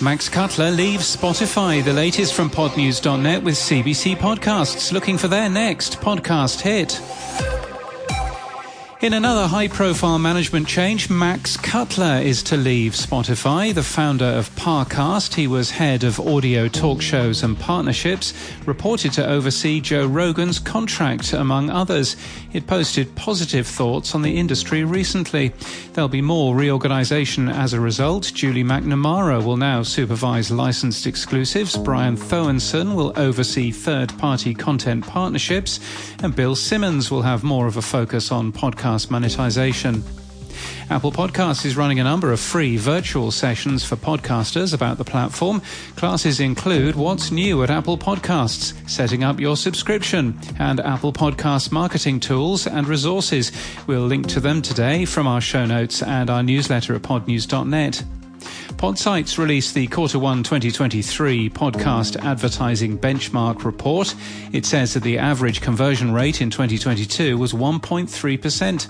Max Cutler leaves Spotify, the latest from podnews.net with CBC Podcasts, looking for their next podcast hit. In another high profile management change, Max Cutler is to leave Spotify. The founder of Parcast, he was head of audio talk shows and partnerships, reported to oversee Joe Rogan's contract, among others. It posted positive thoughts on the industry recently. There'll be more reorganization as a result. Julie McNamara will now supervise licensed exclusives. Brian Thoenson will oversee third party content partnerships. And Bill Simmons will have more of a focus on podcast podcast monetization. Apple Podcasts is running a number of free virtual sessions for podcasters about the platform. Classes include what's new at Apple Podcasts, setting up your subscription, and Apple Podcast marketing tools and resources. We'll link to them today from our show notes and our newsletter at podnews.net. Podsights released the Quarter 1 2023 podcast advertising benchmark report. It says that the average conversion rate in 2022 was 1.3%.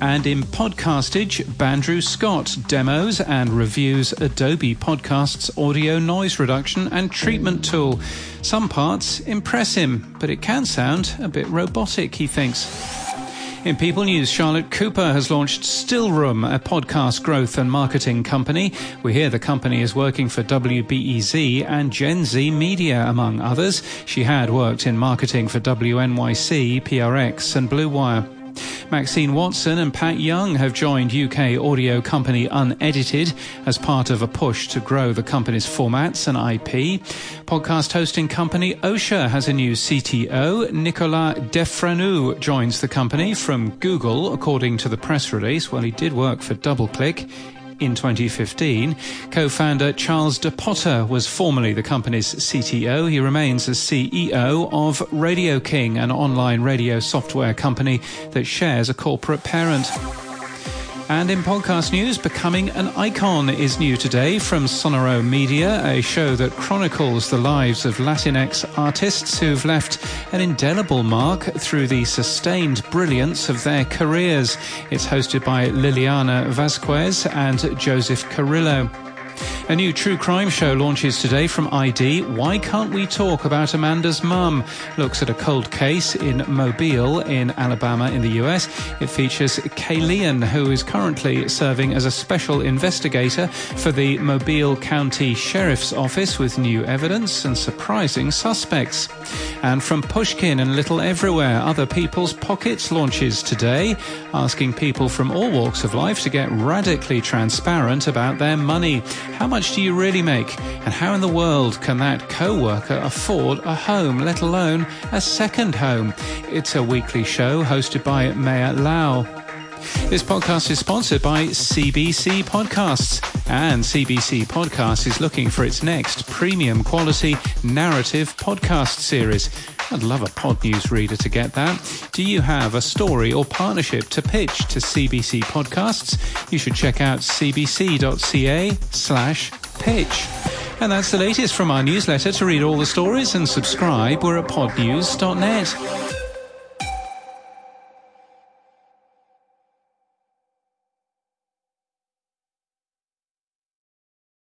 And in Podcastage, Bandrew Scott demos and reviews Adobe Podcast's audio noise reduction and treatment tool. Some parts impress him, but it can sound a bit robotic, he thinks. In People News, Charlotte Cooper has launched Stillroom, a podcast growth and marketing company. We hear the company is working for WBEZ and Gen Z Media, among others. She had worked in marketing for WNYC, PRX, and Blue Wire. Maxine Watson and Pat Young have joined UK audio company Unedited as part of a push to grow the company's formats and IP. Podcast hosting company Ausha has a new CTO. Nicolas Defranou joins the company from Google, according to the press release. Well, he did work for DoubleClick in 2015. Co-founder Charles DePotter was formerly the company's CTO. He remains as CEO of Radio King, an online radio software company that shares a corporate parent. And in podcast news, Becoming an Icon is new today from Sonoro Media, a show that chronicles the lives of Latinx artists who've left an indelible mark through the sustained brilliance of their careers. It's hosted by Liliana Vasquez and Joseph Carrillo. A new true crime show launches today from ID. Why can't we talk about Amanda's mum? Looks at a cold case in Mobile in Alabama in the US. It features Kayleon, who is currently serving as a special investigator for the Mobile County Sheriff's Office with new evidence and surprising suspects. And from Pushkin and Little Everywhere, Other People's Pockets launches today, asking people from all walks of life to get radically transparent about their money. How much do you really make? And how in the world can that co worker afford a home, let alone a second home? It's a weekly show hosted by Maya Lau. This podcast is sponsored by CBC Podcasts, and CBC Podcasts is looking for its next premium quality narrative podcast series. I'd love a pod news reader to get that. Do you have a story or partnership to pitch to CBC Podcasts? You should check out cbc.ca slash pitch. And that's the latest from our newsletter. To read all the stories and subscribe, we're at podnews.net.